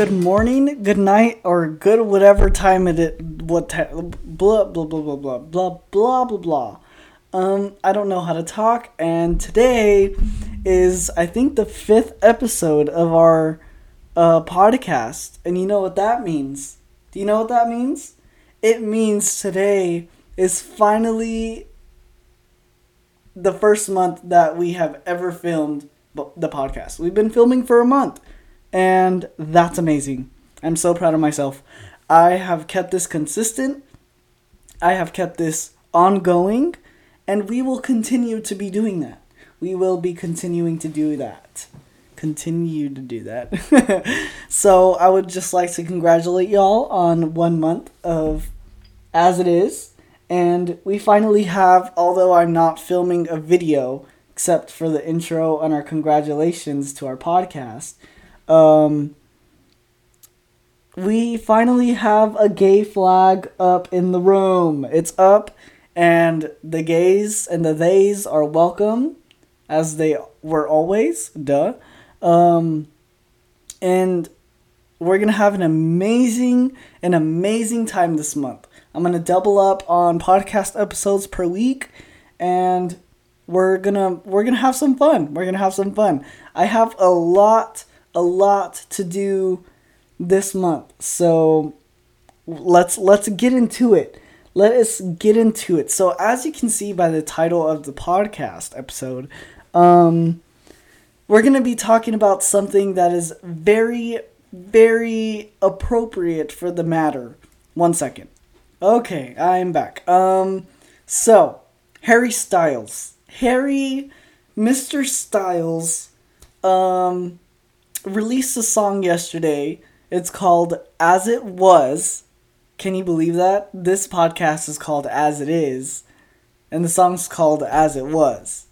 good morning, good night, or good whatever time it is. What time? Blah blah blah blah blah blah blah blah blah. Um, I don't know how to talk, and today is I think the fifth episode of our uh, podcast, and you know what that means? Do you know what that means? It means today is finally the first month that we have ever filmed the podcast. We've been filming for a month, and that's amazing. I'm so proud of myself. I have kept this consistent, I have kept this ongoing, and we will continue to be doing that. We will be continuing to do that. Continue to do that. so, I would just like to congratulate y'all on one month of As It Is. And we finally have, although I'm not filming a video, except for the intro and our congratulations to our podcast, um, we finally have a gay flag up in the room. It's up, and the gays and the theys are welcome, as they were always. Duh. Um, and we're gonna have an amazing, an amazing time this month. I'm gonna double up on podcast episodes per week, and we're gonna we're gonna have some fun. We're gonna have some fun. I have a lot, a lot to do this month, so let's let's get into it. Let us get into it. So as you can see by the title of the podcast episode, um, we're gonna be talking about something that is very, very appropriate for the matter. One second. Okay, I'm back. Um, so Harry Styles, Harry, Mr. Styles, um, released a song yesterday. It's called As It Was. Can you believe that? This podcast is called As It Is, and the song's called As It Was.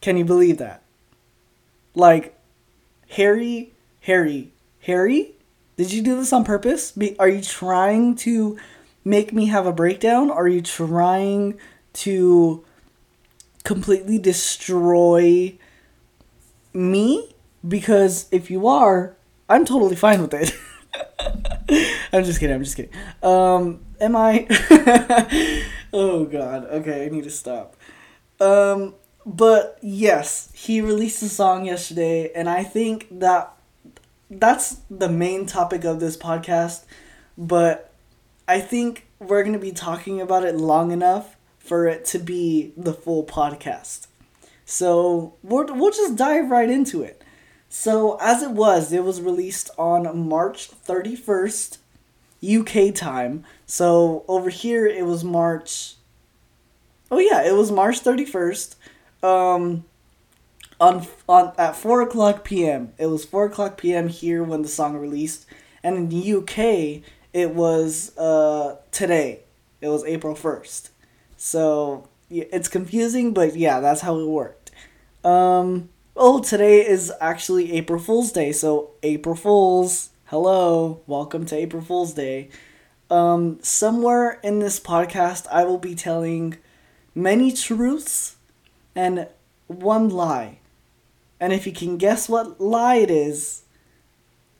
Can you believe that? Like, Harry, Harry, Harry? Did you do this on purpose? Be- are you trying to make me have a breakdown? Are you trying to completely destroy me? Because if you are, I'm totally fine with it. I'm just kidding. I'm just kidding. Um, am I? oh God. Okay, I need to stop. Um, but yes, he released a song yesterday, and I think that that's the main topic of this podcast. But I think we're gonna be talking about it long enough for it to be the full podcast. So we'll we'll just dive right into it. So as it was, it was released on March thirty first, UK time. So over here it was March. Oh yeah, it was March thirty first. Um, on on at four o'clock p.m. It was four o'clock p.m. here when the song released, and in the UK it was uh today. It was April first. So yeah, it's confusing, but yeah, that's how it worked. Um, oh, today is actually April Fool's Day, so April Fools, hello, welcome to April Fool's Day. Um, somewhere in this podcast, I will be telling many truths and one lie. And if you can guess what lie it is,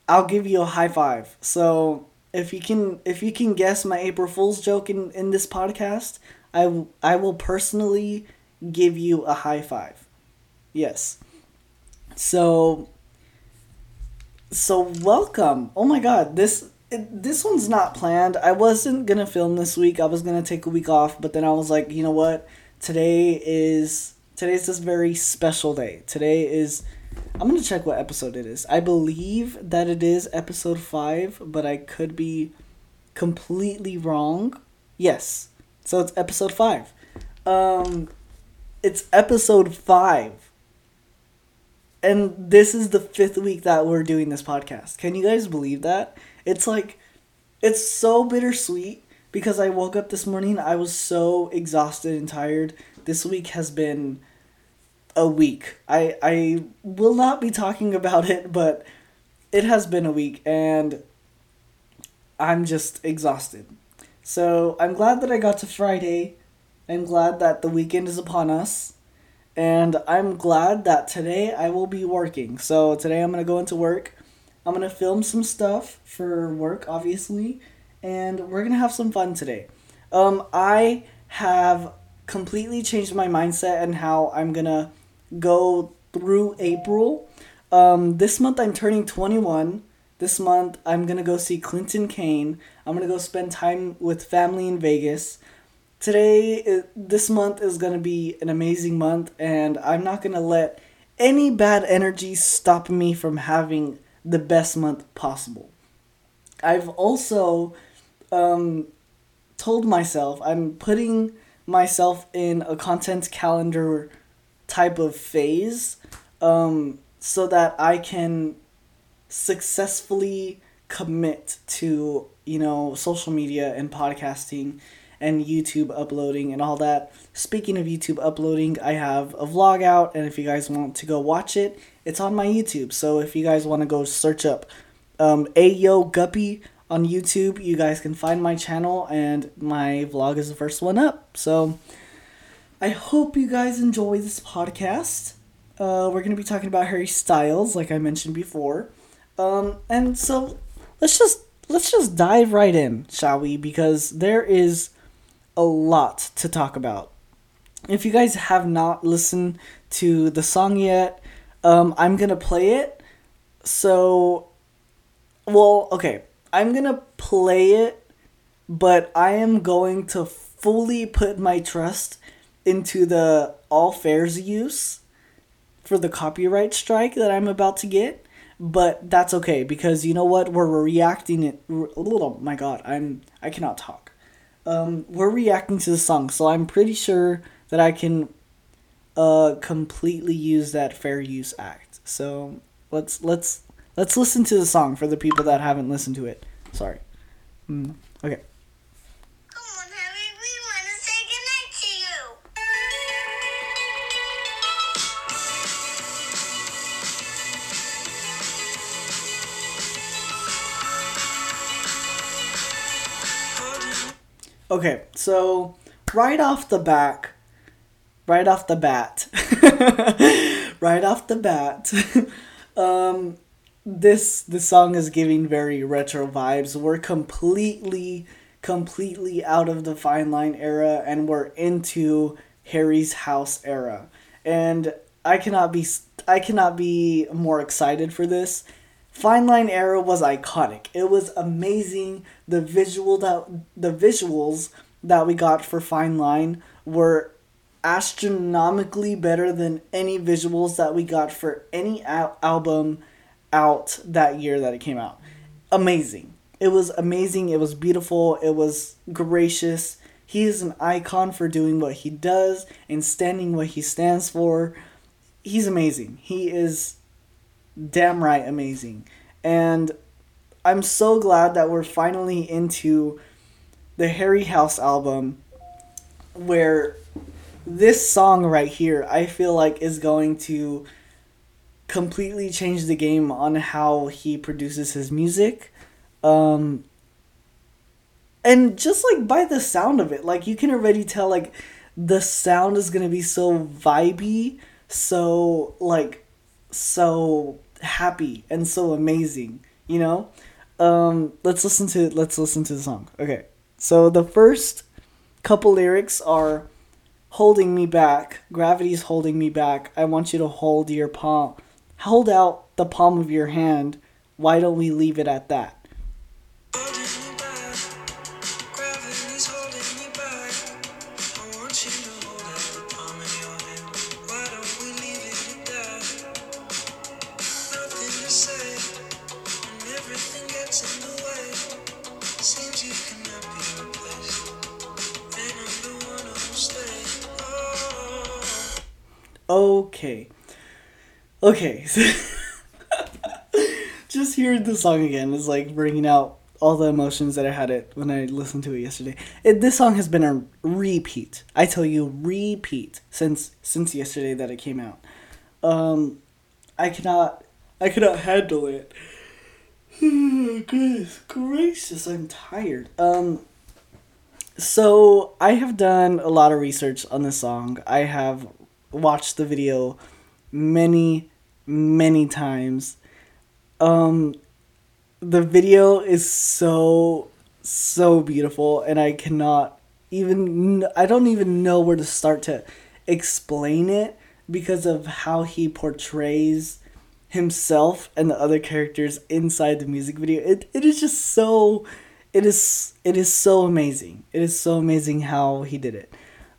I'll give you a high five. So if you can if you can guess my April Fool's joke in, in this podcast, I, w- I will personally give you a high five. Yes. So so welcome. Oh my god, this this one's not planned. I wasn't going to film this week. I was going to take a week off, but then I was like, you know what? Today is today's this very special day. Today is I'm going to check what episode it is. I believe that it is episode 5, but I could be completely wrong. Yes. So it's episode 5. Um it's episode 5. And this is the 5th week that we're doing this podcast. Can you guys believe that? It's like it's so bittersweet because I woke up this morning I was so exhausted and tired. This week has been a week. I I will not be talking about it, but it has been a week and I'm just exhausted. So, I'm glad that I got to Friday. I'm glad that the weekend is upon us. And I'm glad that today I will be working. So, today I'm to go into work I'm gonna film some stuff for work, obviously, and we're gonna have some fun today. Um, I have completely changed my mindset and how I'm gonna go through April. Um, this month I'm turning 21. This month I'm gonna go see Clinton Kane. I'm gonna go spend time with family in Vegas. Today, this month is gonna be an amazing month, and I'm not gonna let any bad energy stop me from having the best month possible. I've also um, told myself I'm putting myself in a content calendar type of phase um, so that I can successfully commit to you know social media and podcasting and YouTube uploading and all that. Speaking of YouTube uploading, I have a vlog out, and if you guys want to go watch it, it's on my YouTube. So if you guys want to go search up um, Ayo Guppy on YouTube, you guys can find my channel, and my vlog is the first one up. So I hope you guys enjoy this podcast. Uh, we're going to be talking about Harry Styles, like I mentioned before. Um, and so let's just let's just dive right in, shall we? Because there is a lot to talk about. If you guys have not listened to the song yet, um, I'm gonna play it. So, well, okay, I'm gonna play it, but I am going to fully put my trust into the all fairs use for the copyright strike that I'm about to get. But that's okay because you know what? We're reacting it. Oh my god, I'm I cannot talk um, we're reacting to the song, so I'm pretty sure that I can uh, completely use that fair use act. So let's let's let's listen to the song for the people that haven't listened to it. Sorry. Mm, okay. Okay, so right off the back, right off the bat, right off the bat, um, this the song is giving very retro vibes. We're completely, completely out of the fine line era, and we're into Harry's house era, and I cannot be I cannot be more excited for this. Fine Line era was iconic. It was amazing. The visual that the visuals that we got for Fine Line were astronomically better than any visuals that we got for any al- album out that year that it came out. Amazing. It was amazing. It was beautiful. It was gracious. He is an icon for doing what he does and standing what he stands for. He's amazing. He is damn right amazing. And I'm so glad that we're finally into the Harry House album where this song right here I feel like is going to completely change the game on how he produces his music. Um and just like by the sound of it, like you can already tell like the sound is going to be so vibey, so like so happy and so amazing, you know? Um, let's listen to let's listen to the song. Okay. So the first couple lyrics are holding me back. Gravity's holding me back. I want you to hold your palm. Hold out the palm of your hand. Why don't we leave it at that? Okay. Okay. Just hearing the song again is like bringing out all the emotions that I had it when I listened to it yesterday. It, this song has been a repeat. I tell you, repeat since since yesterday that it came out. Um, I cannot, I cannot handle it. Goodness gracious, I'm tired. Um, so I have done a lot of research on this song. I have watched the video many, many times. Um, the video is so so beautiful and I cannot even I don't even know where to start to explain it because of how he portrays himself and the other characters inside the music video. It it is just so it is it is so amazing. It is so amazing how he did it.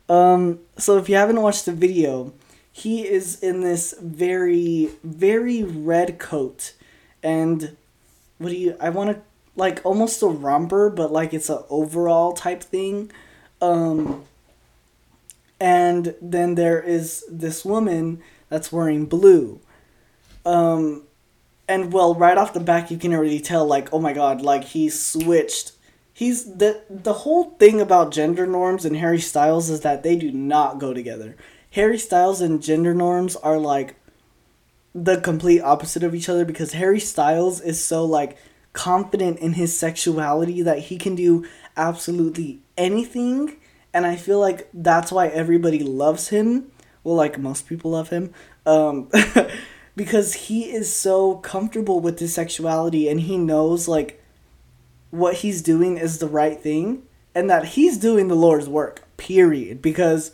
Um so if you haven't watched the video, he is in this very very red coat and what do you I want to like almost a romper but like it's a overall type thing. Um and then there is this woman that's wearing blue um and well right off the back you can already tell like oh my god like he switched he's the the whole thing about gender norms and harry styles is that they do not go together. Harry styles and gender norms are like the complete opposite of each other because harry styles is so like confident in his sexuality that he can do absolutely anything. And i feel like that's why everybody loves him. Well like most people love him. Um because he is so comfortable with his sexuality and he knows like what he's doing is the right thing and that he's doing the Lord's work. Period. Because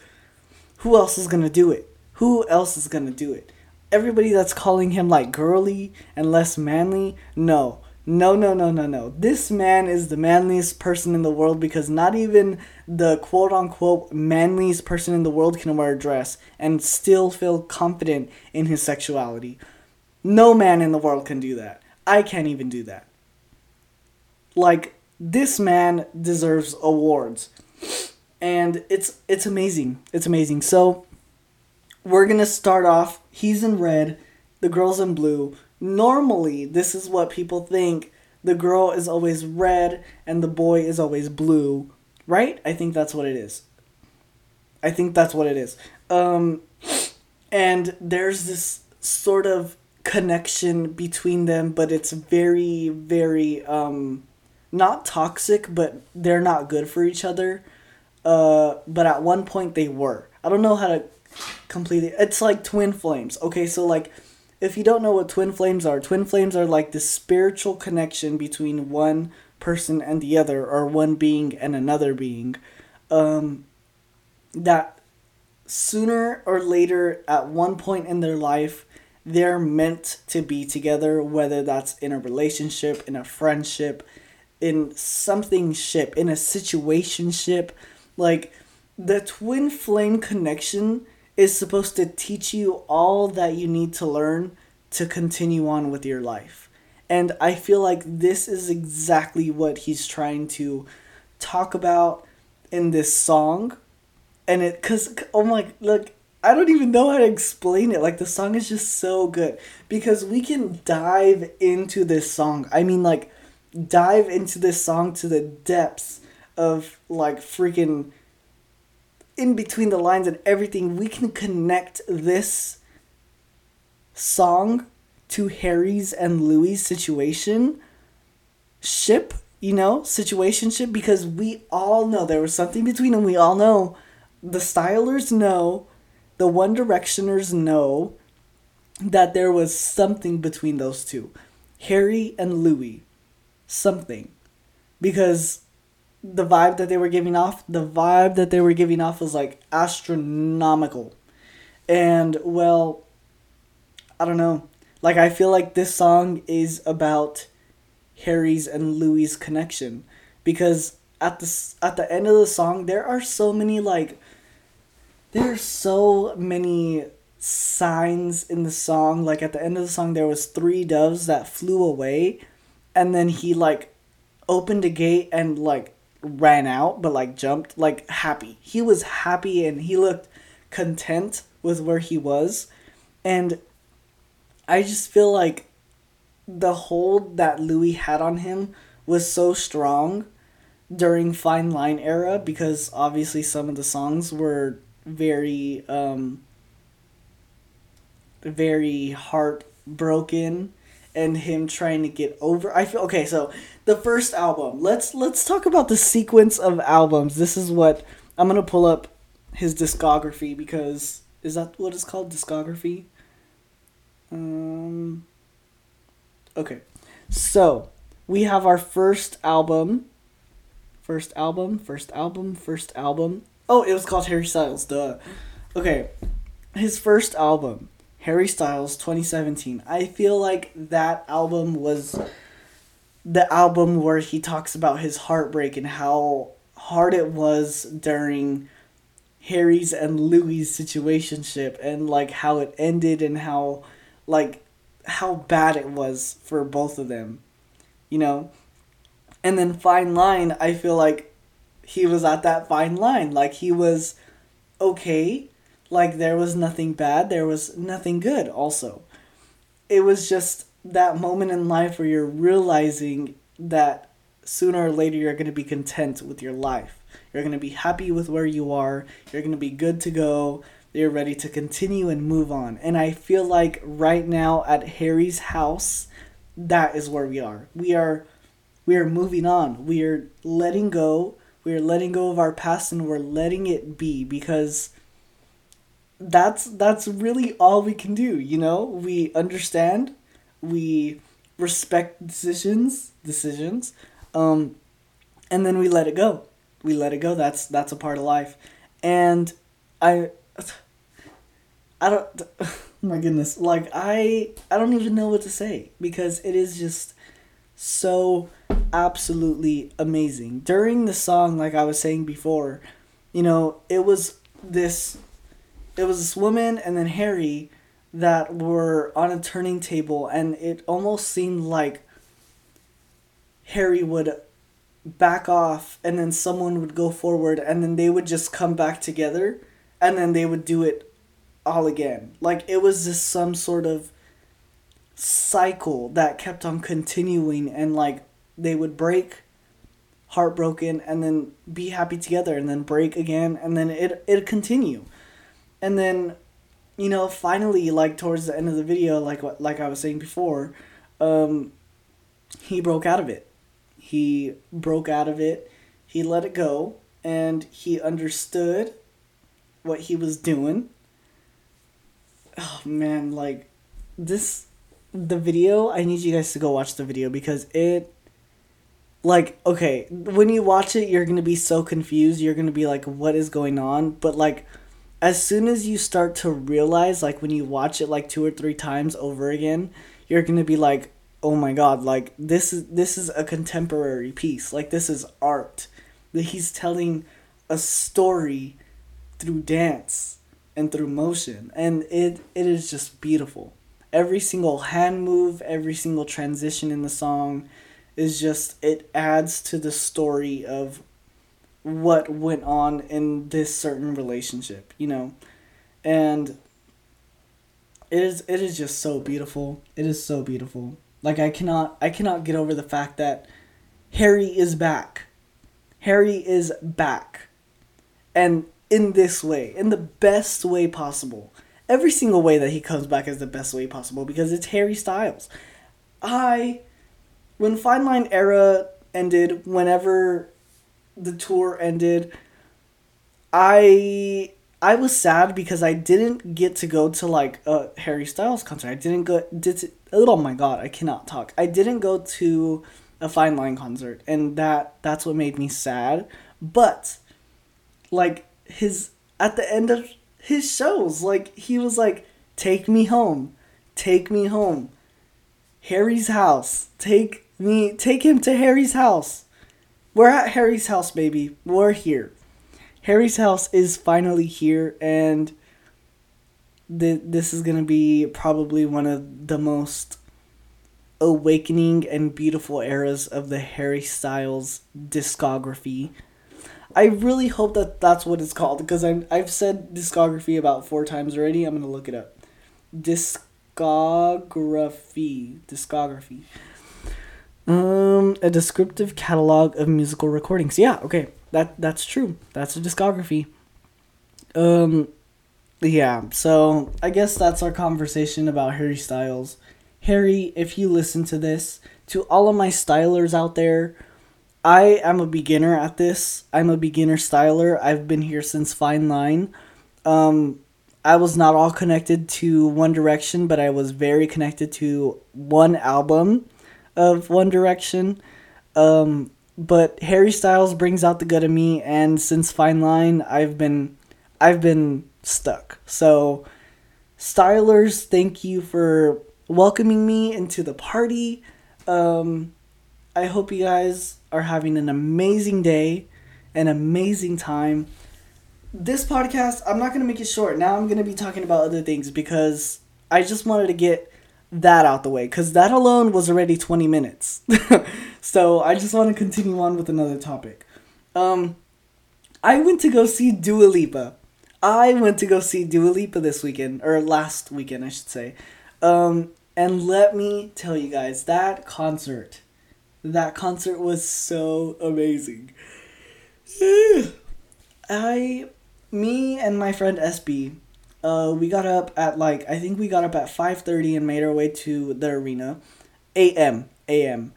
who else is going to do it? Who else is going to do it? Everybody that's calling him like girly and less manly, no. No, no, no, no, no. This man is the manliest person in the world because not even the quote unquote manliest person in the world can wear a dress and still feel confident in his sexuality. No man in the world can do that. I can't even do that. Like this man deserves awards. And it's it's amazing. It's amazing. So we're going to start off. He's in red, the girl's in blue. Normally this is what people think. The girl is always red and the boy is always blue right? I think that's what it is. I think that's what it is. Um, and there's this sort of connection between them but it's very very um, not toxic but they're not good for each other. Uh, but at one point they were. I don't know how to completely it's like twin flames. Okay so like if you don't know what twin flames are, twin flames are like the spiritual connection between one person and the other, or one being and another being. Um, that sooner or later, at one point in their life, they're meant to be together, whether that's in a relationship, in a friendship, in something ship, in a situation ship. Like the twin flame connection is supposed to teach you all that you need to learn to continue on with your life. And I feel like this is exactly what he's trying to talk about in this song. And it, cause, oh my, look, I don't even know how to explain it. Like, the song is just so good. Because we can dive into this song. I mean, like, dive into this song to the depths of, like, freaking in between the lines and everything, we can connect this song to Harry's and Louis' situation ship, you know, situation ship because we all know there was something between them. We all know the stylers know, the One Directioners know that there was something between those two. Harry and Louis. Something. Because the vibe that they were giving off, the vibe that they were giving off was like astronomical. And well, I don't know. Like I feel like this song is about Harry's and Louis' connection because at the at the end of the song there are so many like there are so many signs in the song like at the end of the song there was three doves that flew away and then he like opened a gate and like ran out but like jumped like happy. He was happy and he looked content with where he was. And i just feel like the hold that louis had on him was so strong during fine line era because obviously some of the songs were very um very heartbroken and him trying to get over I feel okay, so the first album. Let's let's talk about the sequence of albums. This is what I'm going to pull up his discography because is that what it's called discography? Um Okay. So, we have our first album. First album, first album, first album. Oh, it was called Harry Styles, duh. Okay. His first album, Harry Styles 2017. I feel like that album was the album where he talks about his heartbreak and how hard it was during Harry's and Louis situationship and like how it ended and how like how bad it was for both of them. You know? And then Fine Line, I feel like he was at that fine line. Like he was okay. Like there was nothing bad, there was nothing good also. It was just that moment in life where you're realizing that sooner or later you're going to be content with your life. You're going to be happy with where you are. You're going to be good to go. You're ready to continue and move on. And I feel like right now at Harry's house, that is where we are. We are we are moving on. We are letting go. We are letting go of our past and we're letting it be because that's that's really all we can do, you know? We understand, we respect decisions, decisions. Um and then we let it go. We let it go. That's that's a part of life. And I I don't my goodness. Like I I don't even know what to say because it is just so absolutely amazing. During the song like I was saying before, you know, it was this it was this woman and then Harry that were on a turning table and it almost seemed like Harry would back off and then someone would go forward and then they would just come back together and then they would do it all again. Like it was just some sort of cycle that kept on continuing and like they would break heartbroken and then be happy together and then break again and then it it'd continue. And then you know finally like towards the end of the video like what like I was saying before um he broke out of it. He broke out of it. He let it go and he understood what he was doing oh man, like this the video, I need you guys to go watch the video because it like okay, when you watch it, you're to be so confused. You're to be like what is going on? But like as soon as you start to realize like when you watch it like two or three times over again, you're to be like, "Oh my god, like this is this is a contemporary piece. Like this is art." That he's telling a story through dance and through motion and it it is just beautiful every single hand move every single transition in the song is just it adds to the story of what went on in this certain relationship you know? And it is it is just so beautiful. It is so beautiful. Like i cannot i cannot get over the fact that harry is back. Harry is back. And in this way, in the best way possible. Every single way that he comes back is the best way possible because it's Harry Styles. I, when Fine Line era ended, whenever the tour ended, I I was sad because I didn't get to go to like a Harry Styles concert. I didn't go did oh my god, I cannot talk. I didn't go to a Fine Line concert and that that's what made me sad. But like his at the end of his shows. Like he was like, "Take me home, take me home." Harry's house. Take me. Take him to Harry's house. We're at Harry's house, baby. We're here. Harry's house is finally here, and the, this is gonna be probably one of the most awakening and beautiful eras of the Harry Styles discography I really hope that that's what it's called because I'm I've said discography about four times already. I'm gonna look it up. Discography, discography. Um, a descriptive catalog of musical recordings. Yeah, okay, that that's true. That's a discography. Um, yeah. So I guess that's our conversation about Harry Styles. Harry, if you listen to this, to all of my stylers out there I am a beginner at this. I'm a beginner styler. I've been here since Fine Line. Um, I was not all connected to One Direction, but I was very connected to one album of One Direction. Um, but Harry Styles brings out the good in me, and since Fine Line, I've been, I've been stuck. So, Stylers, thank you for welcoming me into the party. Um, I hope you guys are having an amazing day, an amazing time. This podcast, I'm not gonna make it short. Now I'm gonna be talking about other things because I just wanted to get that out the way because that alone was already 20 minutes. so I just want to continue on with another topic. Um, I went to go see Dua Lipa. I went to go see Dua Lipa this weekend, or last weekend, I should say. Um, and let me tell you guys, that concert, that concert was so amazing. I, me and my friend SB, uh, we got up at like I think we got up at five thirty and made our way to the arena, a.m. a.m.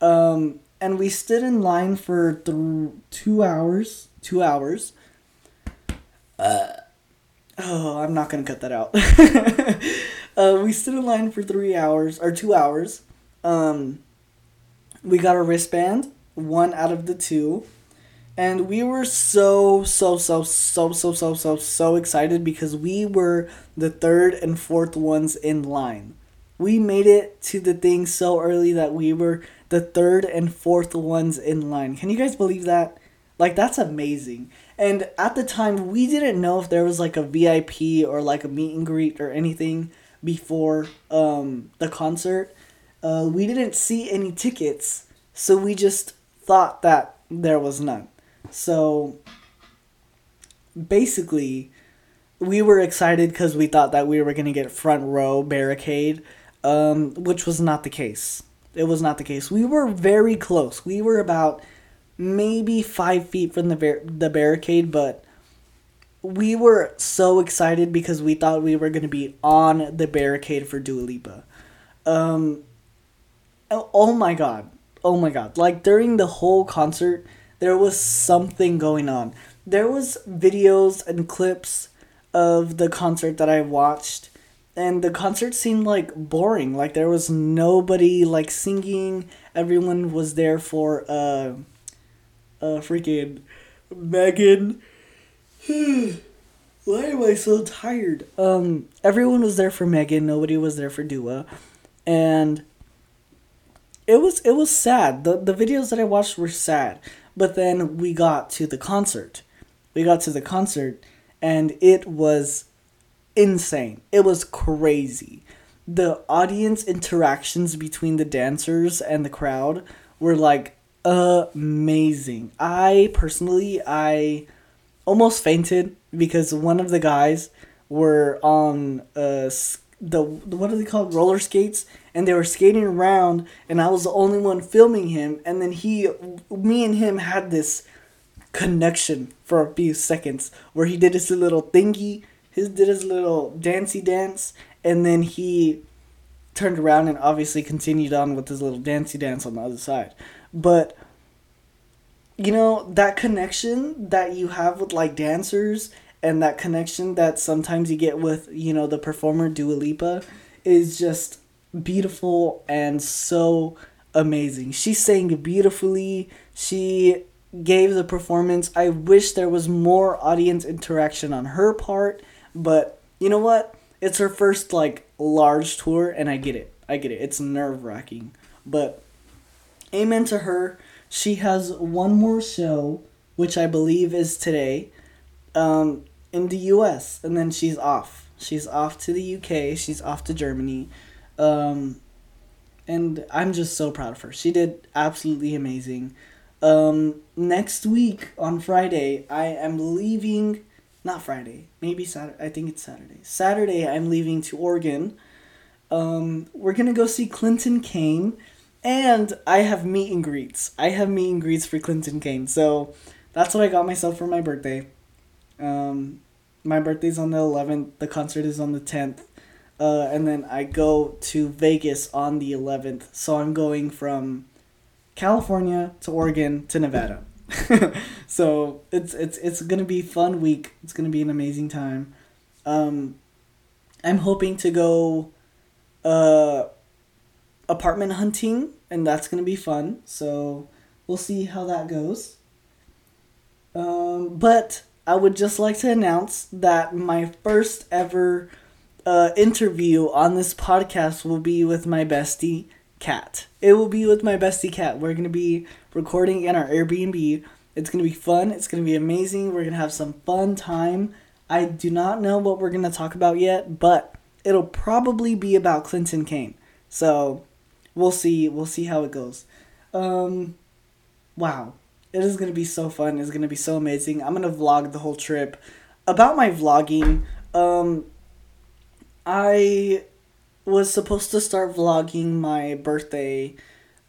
Um, and we stood in line for th- two hours. Two hours. Uh, oh, I'm not gonna cut that out. uh, we stood in line for three hours or two hours. Um, we got a wristband, one out of the two and we were so, so, so, so, so, so, so, so excited because we were the third and fourth ones in line. We made it to the thing so early that we were the third and fourth ones in line. Can you guys believe that? Like, that's amazing. And at the time, we didn't know if there was like a VIP or like a meet and greet or anything before um, the concert. Uh, we didn't see any tickets, so we just thought that there was none so basically, we were excited because we thought that we were going to get front row barricade, um, which was not the case. It was not the case. We were very close. We were about maybe five feet from the bar- the barricade, but we were so excited because we thought we were going to be on the barricade for Dua Lipa. Um, oh, oh my god. Oh my god. Like during the whole concert, there was something going on. There was videos and clips of the concert that I watched and the concert seemed like boring. Like there was nobody like singing. Everyone was there for uh uh freaking Megan. Why am I so tired? Um everyone was there for Megan, nobody was there for Dua. And it was it was sad. The the videos that I watched were sad but then we got to the concert. We got to the concert and it was insane. It was crazy. The audience interactions between the dancers and the crowd were like amazing. I personally I almost fainted because one of the guys were on uh the what are they called? Roller skates? And they were skating around and I was the only one filming him and then he me and him had this connection for a few seconds where he did his little thingy his did his little dancey dance and then he turned around and obviously continued on with his little dancey dance on the other side. But you know that connection that you have with like dancers and that connection that sometimes you get with you know the performer Dua Lipa is just beautiful and so amazing. She sang beautifully. She gave the performance. I wish there was more audience interaction on her part, but you know what? It's her first like large tour and I get it. I get it. It's nerve-wracking. But amen to her. She has one more show which I believe is today. Um in the US and then she's off. She's off to the UK, she's off to Germany. Um, and I'm just so proud of her. She did absolutely amazing. Um, next week on Friday, I am leaving. Not Friday, maybe Saturday. I think it's Saturday. Saturday, I'm leaving to Oregon. Um, we're gonna go see Clinton Kane, and I have meet and greets. I have meet and greets for Clinton Kane, so that's what I got myself for my birthday. Um, my birthday's on the 11th. The concert is on the 10th. Uh, and then I go to Vegas on the 11th. So I'm going from California to Oregon to Nevada. so it's it's it's gonna be fun week. It's gonna be an amazing time. Um, I'm hoping to go uh, apartment hunting and that's gonna be fun. So we'll see how that goes. Um, but I would just like to announce that my first ever uh, interview on this podcast will be with my bestie cat. It will be with my bestie cat. We're gonna be recording in our Airbnb. It's gonna be fun. It's gonna be amazing. We're gonna have some fun time. I do not know what we're gonna talk about yet, but it'll probably be about Clinton Kane. So we'll see. We'll see how it goes. Um, wow, it is gonna be so fun. It's gonna be so amazing. I'm gonna vlog the whole trip. About my vlogging, um, I was supposed to start vlogging my birthday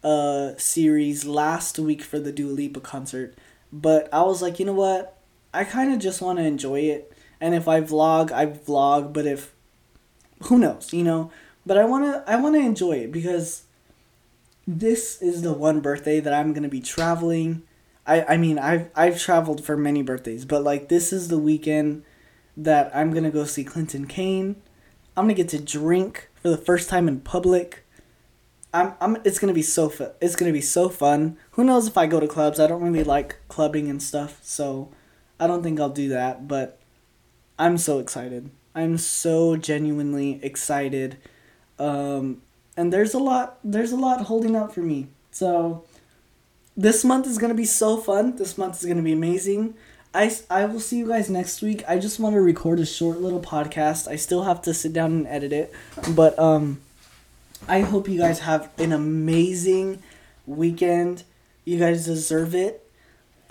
uh series last week for the Dua Lipa concert, but I was like, you know what? I kind of just want to enjoy it, and if I vlog, I vlog. But if who knows, you know? But I wanna I wanna enjoy it because this is the one birthday that I'm gonna be traveling. I I mean I've I've traveled for many birthdays, but like this is the weekend that I'm gonna go see Clinton Kane. I'm gonna get to drink for the first time in public. I'm, I'm it's gonna be so fu- it's gonna be so fun. Who knows if I go to clubs? I don't really like clubbing and stuff, so I don't think I'll do that. But I'm so excited. I'm so genuinely excited. Um, and there's a lot there's a lot holding up for me. So this month is gonna be so fun. This month is gonna be amazing. I, I will see you guys next week. I just want to record a short little podcast. I still have to sit down and edit it, but um, I hope you guys have an amazing weekend. You guys deserve it.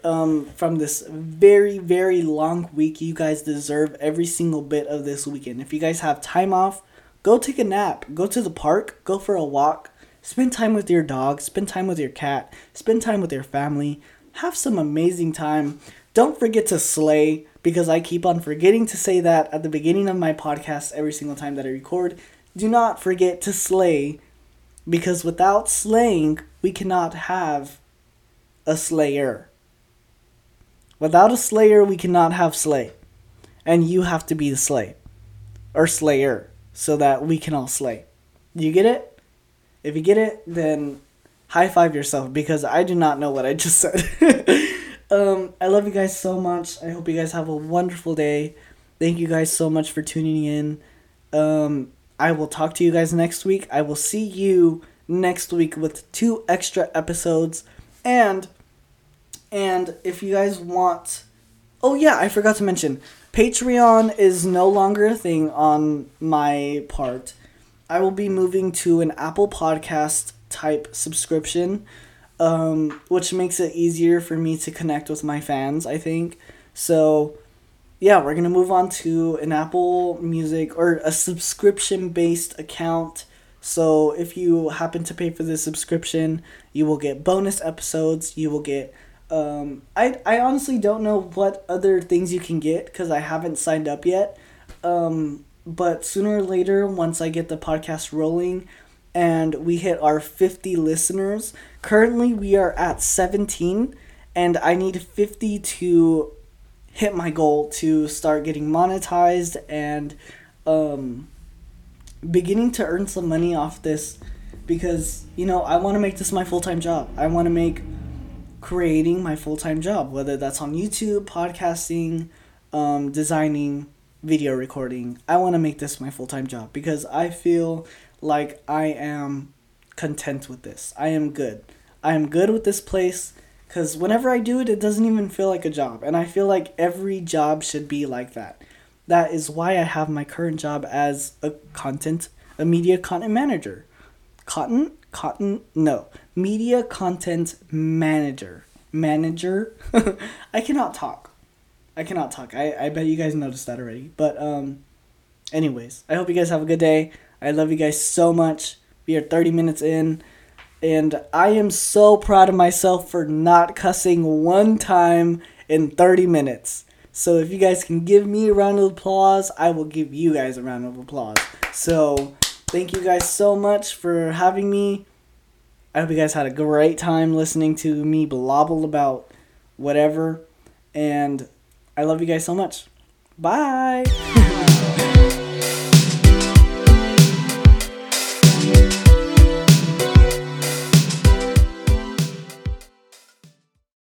Um, from this very very long week, you guys deserve every single bit of this weekend. If you guys have time off, go take a nap. Go to the park. Go for a walk. Spend time with your dog. Spend time with your cat. Spend time with your family. Have some amazing time. Don't forget to slay because I keep on forgetting to say that at the beginning of my podcast every single time that I record. Do not forget to slay because without slaying, we cannot have a slayer. Without a slayer, we cannot have slay. And you have to be the slay or slayer so that we can all slay. You get it? If you get it, then high five yourself because I do not know what I just said. um, I love you guys so much. I hope you guys have a wonderful day. Thank you guys so much for tuning in. Um, I will talk to you guys next week. I will see you next week with two extra episodes and and if you guys want Oh yeah, I forgot to mention Patreon is no longer a thing on my part. I will be moving to an Apple Podcast type subscription, um, which makes it easier for me to connect with my fans, I think. So, yeah, we're going to move on to an Apple Music or a subscription based account. So, if you happen to pay for the subscription, you will get bonus episodes, you will get um, I, I honestly don't know what other things you can get because I haven't signed up yet. Um, but sooner or later, once I get the podcast rolling and we hit our 50 listeners, currently we are at 17, and I need 50 to hit my goal to start getting monetized and um, beginning to earn some money off this because, you know, I want to make this my full time job. I want to make creating my full time job, whether that's on YouTube, podcasting, um, designing, video recording. I want to make this my full time job because I feel like I am content with this. I am good. I am good with this place because whenever I do it, it doesn't even feel like a job. And I feel like every job should be like that. That is why I have my current job as a content, a media content manager. Cotton? Cotton? No. Media content manager. Manager? I cannot talk. I cannot talk. I, I bet you guys noticed that already. But um anyways, I hope you guys have a good day. I love you guys so much. We are 30 minutes in and I am so proud of myself for not cussing one time in 30 minutes. So if you guys can give me a round of applause, I will give you guys a round of applause. So thank you guys so much for having me. I hope you guys had a great time listening to me blobble about whatever. And I love you guys so much. Bye.